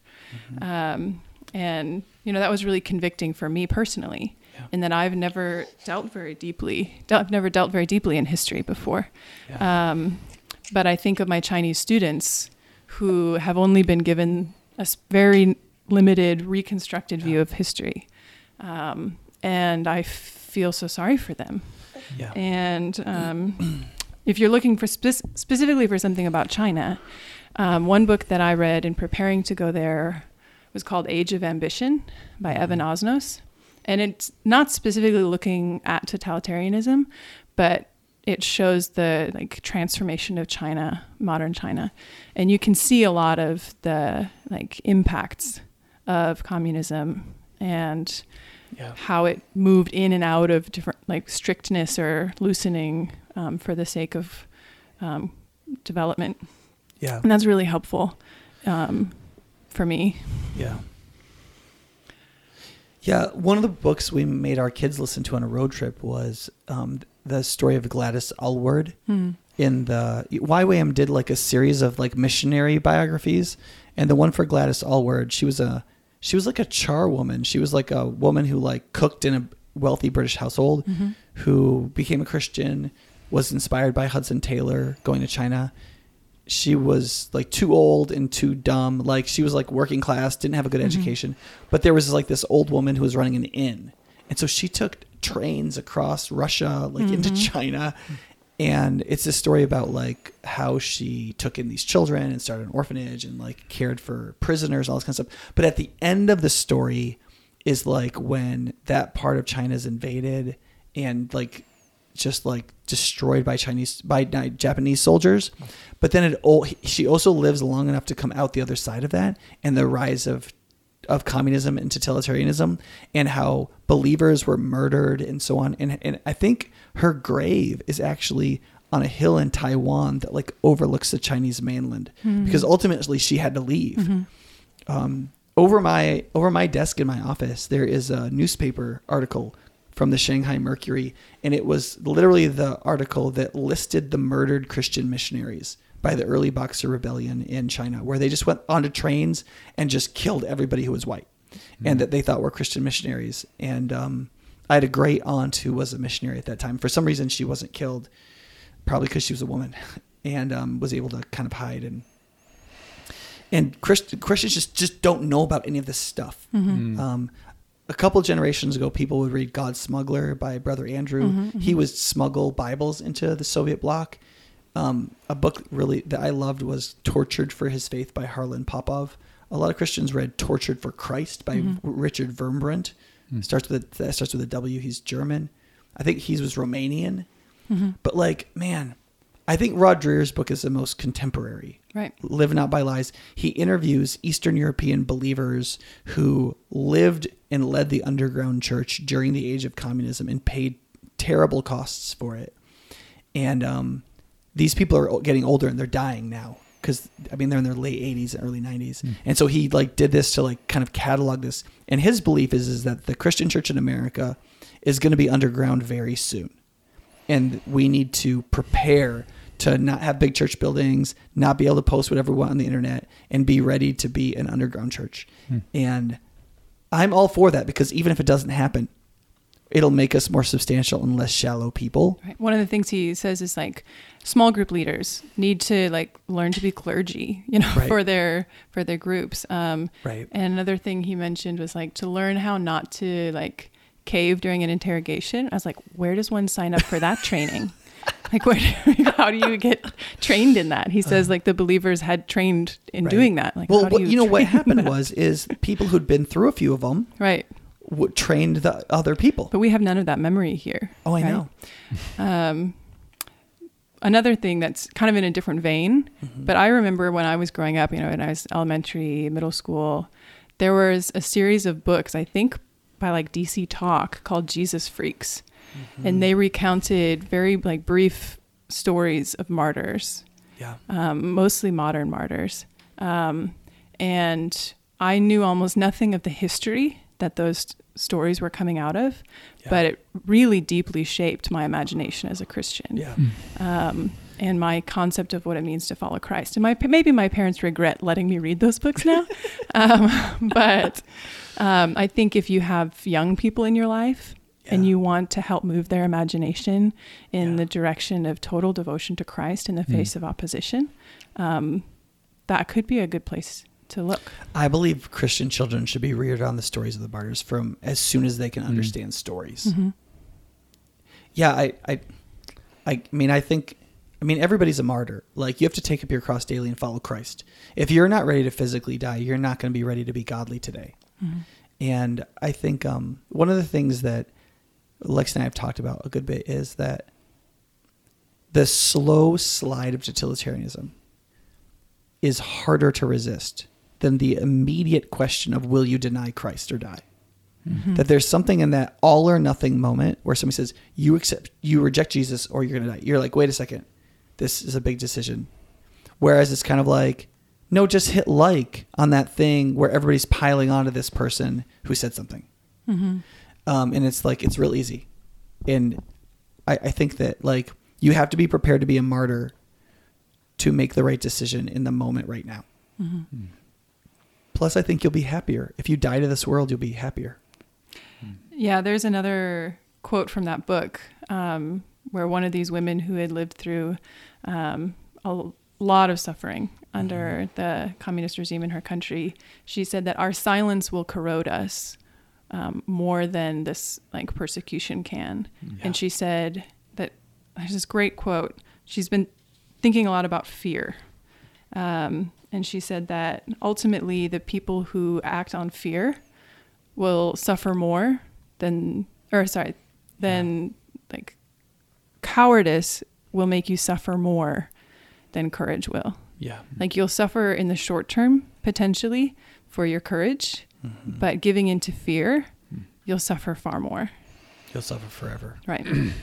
Um, and you know that was really convicting for me personally, Yeah. in that I've never dealt very deeply. I've never dealt very deeply in history before. Um, but I think of my Chinese students who have only been given a very limited, reconstructed view of history, um, and I feel so sorry for them. Yeah. And um, if you're looking for spec- specifically for something about China, um, one book that I read in preparing to go there was called Age of Ambition by Evan Osnos. And it's not specifically looking at totalitarianism, but it shows the like transformation of China, modern China. And you can see a lot of the like impacts of communism and Yeah. how it moved in and out of different like strictness or loosening um, for the sake of um, development, Yeah. and that's really helpful um, for me. Yeah. Yeah, one of the books we made our kids listen to on a road trip was um, the story of Gladys Aylward. Hmm. In the YWAM did like a series of like missionary biographies, and the one for Gladys Aylward, she was a she was like a charwoman. She was like a woman who like cooked in a wealthy British household, Mm-hmm. who became a Christian, was inspired by Hudson Taylor going to China. She was like too old and too dumb. Like she was like working class, didn't have a good Mhm. education. But there was like this old woman who was running an inn. And so she took trains across Russia, like into Mhm. China. And it's a story about like how she took in these children and started an orphanage and like cared for prisoners, all this kind of stuff. But at the end of the story is like when that part of China is invaded and like just like destroyed by Chinese by Japanese soldiers. But then it she also lives long enough to come out the other side of that and the rise of of communism and totalitarianism and how believers were murdered and so on. And and I think her grave is actually on a hill in Taiwan that like overlooks the Chinese mainland because ultimately she had to leave um, over my over my desk in my office there is a newspaper article from the Shanghai Mercury and it was literally the article that listed the murdered Christian missionaries by the early Boxer rebellion in China where they just went onto trains and just killed everybody who was white and that they thought were Christian missionaries and um, I had a great aunt who was a missionary at that time for some reason she wasn't killed probably because she was a woman <laughs> and um, was able to kind of hide and and Christ- Christians just just don't know about any of this stuff. Mm-hmm. Um, a couple generations ago, people would read "God's Smuggler" by Brother Andrew. Mhm, He would smuggle Bibles into the Soviet bloc. Um, a book really that I loved was "Tortured for His Faith" by Harlan Popov. A lot of Christians read "Tortured for Christ" by Mhm. Richard Wurmbrand. Starts with a, that starts with a W. He's German. I think he was Romanian. Mm-hmm. But like, man, I think Rod Dreher's book is the most contemporary. Right. Live Not by Lies. He interviews Eastern European believers who lived and led the underground church during the age of communism and paid terrible costs for it. And um, these people are getting older and they're dying now because I mean they're in their late 80s and early 90s. And so he like did this to like kind of catalog this. And his belief is is that the Christian church in America is going to be underground very soon and we need to prepare to not have big church buildings, not be able to post whatever we want on the internet, and be ready to be an underground church. And I'm all for that because even if it doesn't happen, it'll make us more substantial and less shallow people. Right. One of the things he says is like small group leaders need to like learn to be clergy, <laughs> you know, Right. for their for their groups. Um, Right. And another thing he mentioned was like to learn how not to like cave during an interrogation. I was like, where does one sign up for that training? <laughs> <laughs> Like, where? Do, how do you get trained in that? He says like the believers had trained in Right. doing that. Like, Well, how do what, you know what happened <laughs> that? was is people who'd been through a few of them right, w- trained the other people. but we have none of that memory here. Oh, I right? know. <laughs> Um, another thing that's kind of in a different vein, Mm-hmm. but I remember when I was growing up, you know, when I was elementary, middle school, there was a series of books, I think by like DC Talk called Jesus Freaks. Mm-hmm. And they recounted very like brief stories of martyrs, Yeah. um, mostly modern martyrs. Um, and I knew almost nothing of the history that those stories were coming out of, Yeah. but it really deeply shaped my imagination as a Christian Yeah. um, and my concept of what it means to follow Christ. And my maybe my parents regret letting me read those books now, <laughs> um, <laughs> but um, I think if you have young people in your life and you want to help move their imagination in Yeah. the direction of total devotion to Christ in the Mm. face of opposition, um, that could be a good place to look. I believe Christian children should be reared on the stories of the martyrs from as soon as they can understand stories. Mhm. Yeah, I, I, I mean, I think, I mean, everybody's a martyr. Like you have to take up your cross daily and follow Christ. If you're not ready to physically die, you're not going to be ready to be godly today. And I think um, one of the things that Lex and I have talked about a good bit is that the slow slide of totalitarianism is harder to resist than the immediate question of will you deny Christ or die? Mm-hmm. That there's something in that all or nothing moment where somebody says you accept you reject Jesus or you're gonna die. You're like, wait a second, this is a big decision. Whereas it's kind of like, no, just hit like on that thing where everybody's piling onto this person who said something. Mm-hmm. Um, and it's like it's real easy. And I, I think that like you have to be prepared to be a martyr to make the right decision in the moment right now. Plus, I think you'll be happier. If you die to this world, you'll be happier. Yeah, there's another quote from that book um, where one of these women who had lived through um, a lot of suffering under the communist regime in her country, she said that our silence will corrode us um, more than this like persecution can. And she said that there's this great quote. She's been thinking a lot about fear. Um, and she said that ultimately the people who act on fear will suffer more than or sorry than like cowardice will make you suffer more than courage will Yeah. like you'll suffer in the short term potentially for your courage Mm-hmm. but giving into fear hmm. you'll suffer far more You'll suffer forever. right <clears throat>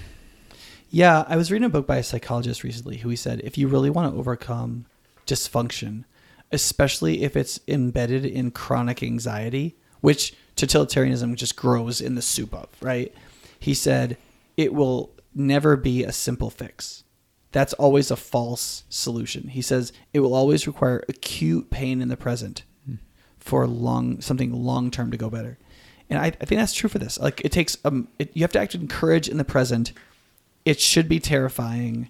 Yeah, I was reading a book by a psychologist recently who he said if you really want to overcome dysfunction, especially if it's embedded in chronic anxiety, which totalitarianism just grows in the soup of, right? He said it will never be a simple fix. That's always a false solution. He says it will always require acute pain in the present for long something long term to go better. And I, I think that's true for this. Like it takes um, it, you have to act in courage in the present. It should be terrifying,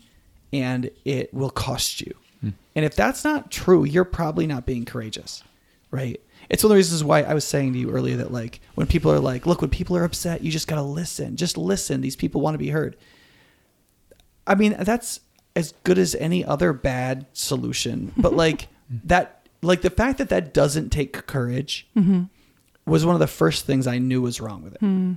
and it will cost you. And if that's not true, you're probably not being courageous, right? It's one of the reasons why I was saying to you earlier that like when people are like, look, when people are upset, you just gotta listen. Just listen. These people want to be heard. I mean, that's as good as any other bad solution. But like <laughs> that, like the fact that that doesn't take courage mm-hmm. was one of the first things I knew was wrong with it. Hmm.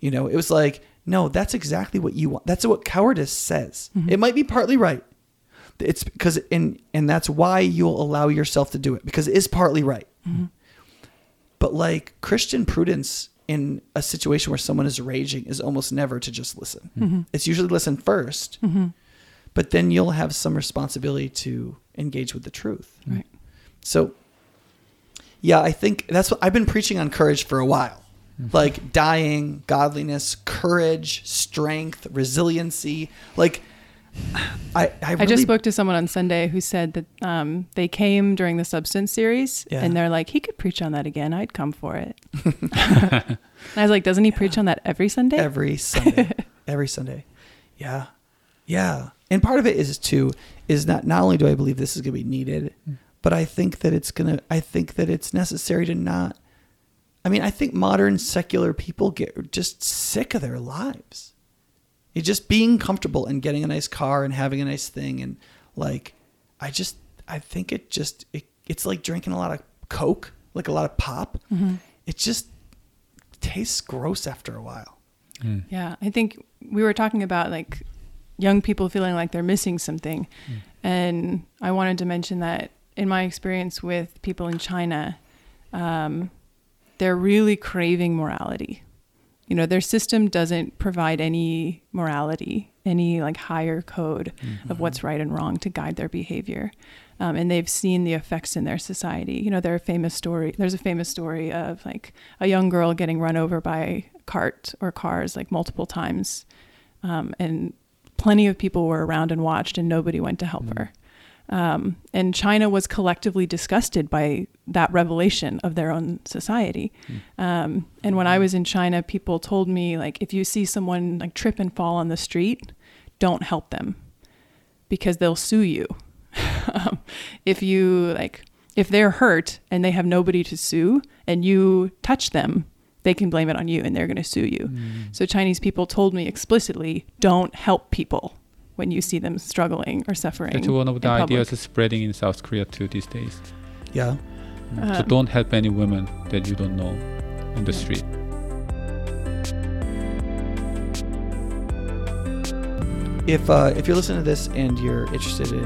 You know, it was like, no, that's exactly what you want. That's what cowardice says. Mm-hmm. It might be partly right. It's because, and and that's why you'll allow yourself to do it because it is partly right. Mm-hmm. But like Christian prudence in a situation where someone is raging is almost never to just listen. It's usually listen 1st but then you'll have some responsibility to engage with the truth. right So, yeah, I think that's what I've been preaching on courage for a while. Like dying, godliness, courage, strength, resiliency. Like, <sighs> I I, I just spoke to someone on Sunday who said that um, they came during the substance series, Yeah. and they're like, he could preach on that again. I'd come for it. <laughs> and I was like, doesn't he preach on that every Sunday? every Sunday, <laughs> every Sunday. Yeah, yeah. And part of it is too is not not only do I believe this is going to be needed, but I think that it's gonna. I think that it's necessary to not. I mean, I think modern secular people get just sick of their lives. It's just being comfortable and getting a nice car and having a nice thing and like, I just I think it just it, it's like drinking a lot of Coke, like a lot of pop. Mm-hmm. It just tastes gross after a while. Hmm. Yeah, I think we were talking about like young people feeling like they're missing something. Hmm. And I wanted to mention that in my experience with people in China, um, they're really craving morality. You know, their system doesn't provide any morality, any like higher code of what's right and wrong to guide their behavior. Um, and they've seen the effects in their society. You know, there are famous story. There's a famous story of like a young girl getting run over by a cart or cars like multiple times, um, and plenty of people were around and watched, and nobody went to help her. Um, and China was collectively disgusted by that revelation of their own society. Um, and when I was in China, people told me like, if you see someone like trip and fall on the street, don't help them because they'll sue you. um, <laughs> if you like, if they're hurt and they have nobody to sue, and you touch them, they can blame it on you and they're going to sue you. So Chinese people told me explicitly, don't help people when you see them struggling or suffering. That's one of the in public. ideas spreading in South Korea too these days. Yeah. Mm. so Um, don't help any women that you don't know in the street. If uh, if you're listening to this and you're interested in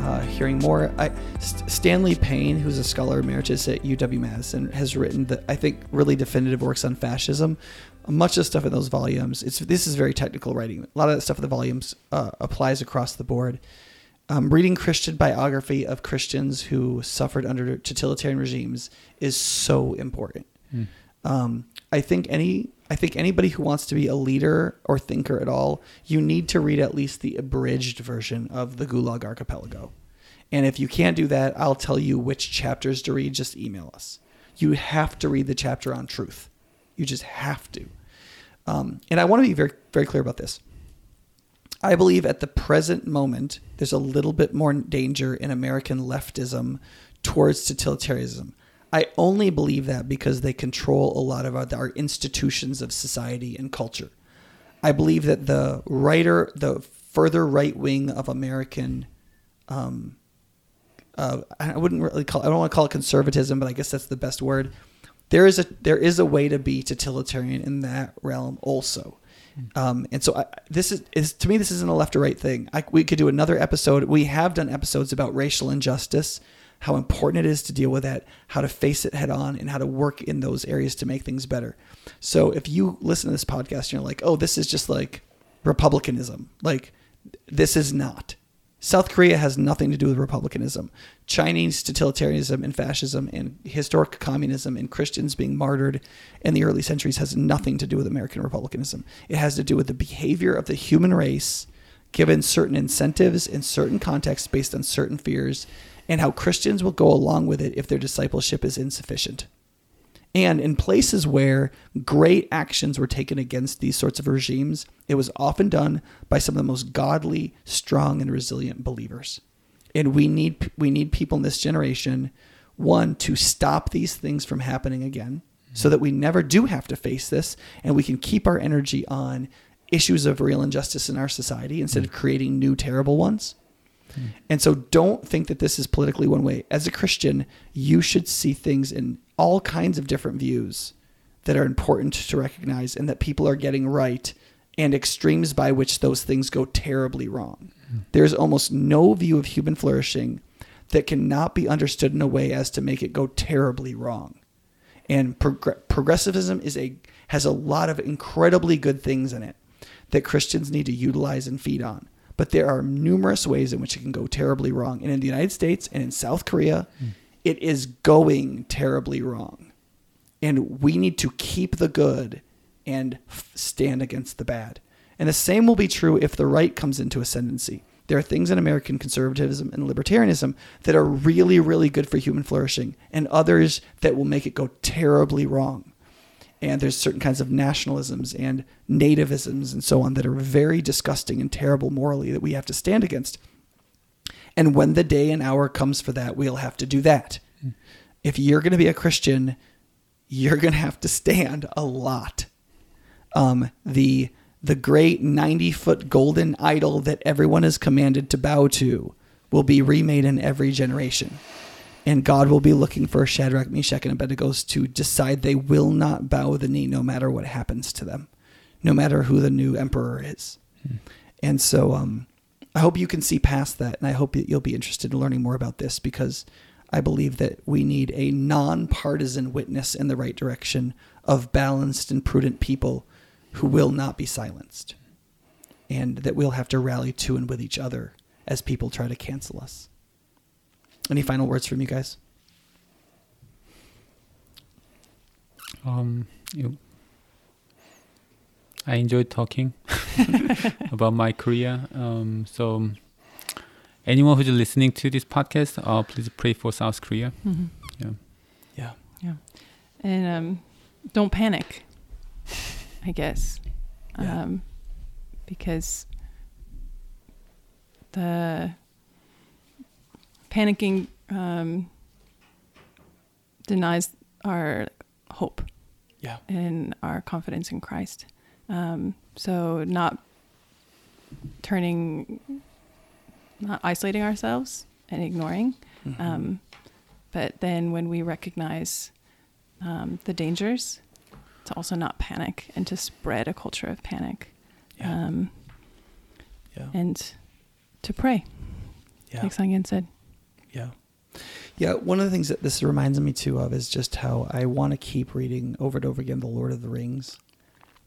uh, hearing more, I, St- Stanley Payne, who's a scholar emeritus at UW Madison, has written the I think really definitive works on fascism. Much of the stuff in those volumes, it's this is very technical writing. A lot of that stuff in the volumes uh, applies across the board. Um, reading Christian biography of Christians who suffered under totalitarian regimes is so important. Mm. Um, I think any I think anybody who wants to be a leader or thinker at all, you need to read at least the abridged version of the Gulag Archipelago. And if you can't do that, I'll tell you which chapters to read. Just email us. You have to read the chapter on truth. You just have to. Um, and I want to be very very clear about this. I believe at the present moment, there's a little bit more danger in American leftism towards totalitarianism. I only believe that because they control a lot of our, our institutions of society and culture. I believe that the writer, the further right wing of American, um, uh, I wouldn't really call, I don't want to call it conservatism, but I guess that's the best word. There is a there is a way to be totalitarian in that realm also. Um, and so I, this is, is to me this isn't a left or right thing. I, we could do another episode. We have done episodes about racial injustice, how important it is to deal with that, how to face it head on, and how to work in those areas to make things better. So if you listen to this podcast and you're like, oh, this is just like republicanism, like this is not. South Korea has nothing to do with republicanism. Chinese totalitarianism and fascism and historic communism and Christians being martyred in the early centuries has nothing to do with American republicanism. It has to do with the behavior of the human race given certain incentives in certain contexts based on certain fears and how Christians will go along with it if their discipleship is insufficient. And in places where great actions were taken against these sorts of regimes, it was often done by some of the most godly, strong, and resilient believers. And we need we need people in this generation, one, to stop these things from happening again, so that we never do have to face this, and we can keep our energy on issues of real injustice in our society instead of creating new terrible ones. And so don't think that this is politically one way. As a Christian, you should see things in all kinds of different views that are important to recognize and that people are getting right and extremes by which those things go terribly wrong. Hmm. There's almost no view of human flourishing that cannot be understood in a way as to make it go terribly wrong. And progr- progressivism is a has a lot of incredibly good things in it that Christians need to utilize and feed on. But there are numerous ways in which it can go terribly wrong. And in the United States and in South Korea, hmm. It is going terribly wrong. And we need to keep the good and f- stand against the bad. And the same will be true if the right comes into ascendancy. There are things in American conservatism and libertarianism that are really, really good for human flourishing, and others that will make it go terribly wrong. And there's certain kinds of nationalisms and nativisms and so on that are very disgusting and terrible morally that we have to stand against. And when the day and hour comes for that, we'll have to do that. If you're going to be a Christian, you're going to have to stand a lot. Um, the the great 90 foot golden idol that everyone is commanded to bow to will be remade in every generation. And God will be looking for Shadrach, Meshach, and Abednego to decide they will not bow the knee no matter what happens to them, no matter who the new emperor is. And so um, I hope you can see past that. And I hope that you'll be interested in learning more about this because I believe that we need a nonpartisan witness in the right direction of balanced and prudent people who will not be silenced. And that we'll have to rally to and with each other as people try to cancel us. Any final words from you guys? Um, you, I enjoyed talking <laughs> about my career. Um, so, anyone who's listening to this podcast, uh, please pray for South Korea. hmm Yeah. Yeah. And um, don't panic, I guess. Yeah. Um, because the panicking um, denies our hope Yeah. and our confidence in Christ. Um, so not turning, not isolating ourselves and ignoring, Mhm. um, but then when we recognize um, the dangers, to also not panic and to spread a culture of panic, yeah. um, yeah. and to pray, yeah. like Sangyan said. Yeah. Yeah, one of the things that this reminds me too of is just how I want to keep reading over and over again The Lord of the Rings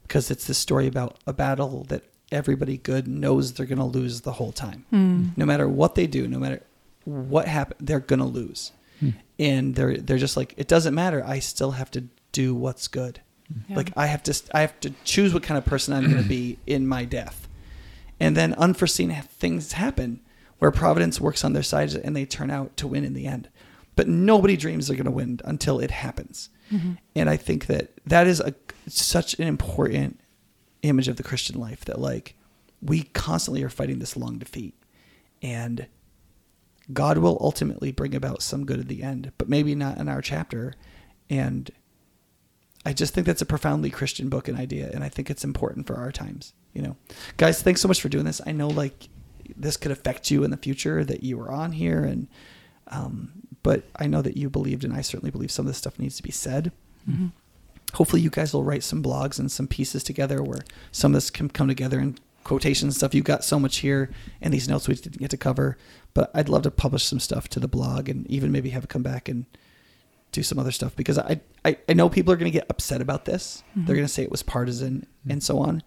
because it's this story about a battle that everybody good knows they're going to lose the whole time. Mm. No matter what they do, no matter what happens, they're going to lose. Hmm. And they're they're just like it doesn't matter. I still have to do what's good. Yeah. Like I have to I have to choose what kind of person I'm going to be <clears throat> in my death. And then unforeseen things happen where providence works on their side and they turn out to win in the end. But nobody dreams they're going to win until it happens. Mhm. And I think that that is a such an important image of the Christian life that like we constantly are fighting this long defeat and God will ultimately bring about some good at the end, but maybe not in our chapter. And I just think that's a profoundly Christian book and idea, and I think it's important for our times. You know, guys, thanks so much for doing this. I know like this could affect you in the future that you were on here, and um, but I know that you believed, and I certainly believe some of this stuff needs to be said. Mhm. Hopefully, you guys will write some blogs and some pieces together where some of this can come together in quotations and stuff. You've got so much here, and these notes we didn't get to cover, but I'd love to publish some stuff to the blog, and even maybe have it come back and do some other stuff because I I, I know people are going to get upset about this. Mhm. They're going to say it was partisan and so on,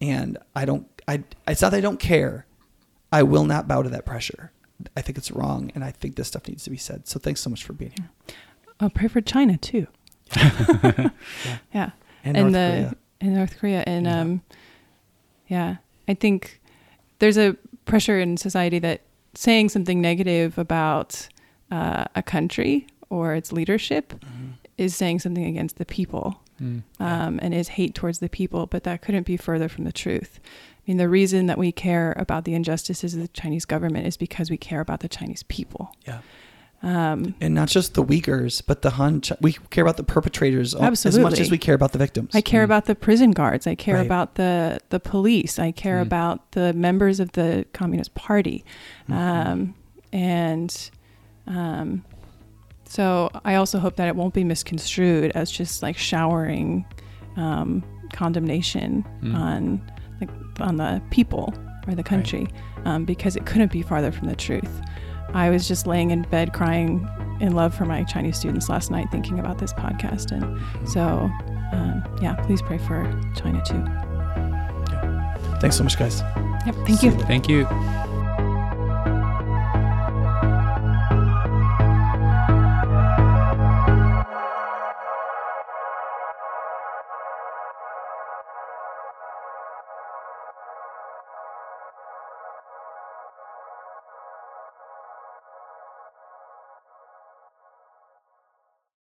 and I don't. I it's not that I don't care. I will not bow to that pressure. I think it's wrong, and I think this stuff needs to be said. So thanks so much for being here. Oh, pray for China too. <laughs> Yeah. Yeah. And, and North the Korea. in North Korea and Yeah. um yeah I think there's a pressure in society that saying something negative about uh, a country or its leadership Mhm. is saying something against the people Mm. Um, and is hate towards the people but that couldn't be further from the truth I mean the reason that we care about the injustices of the Chinese government is because we care about the Chinese people Yeah. Um, And not just the Uyghurs, but the Han. Ch- we care about the perpetrators al- as much as we care about the victims. I care Mm. about the prison guards. I care Right. about the the police. I care Mm. about the members of the Communist Party, Mhm. um, and um, so I also hope that it won't be misconstrued as just like showering um, condemnation Mm. on like on the people or the country, um, because it couldn't be farther from the truth. I was just laying in bed crying in love for my Chinese students last night, thinking about this podcast, and so, um, yeah, please pray for China too. Thanks so much, guys. Yep. Thank you. Thank you.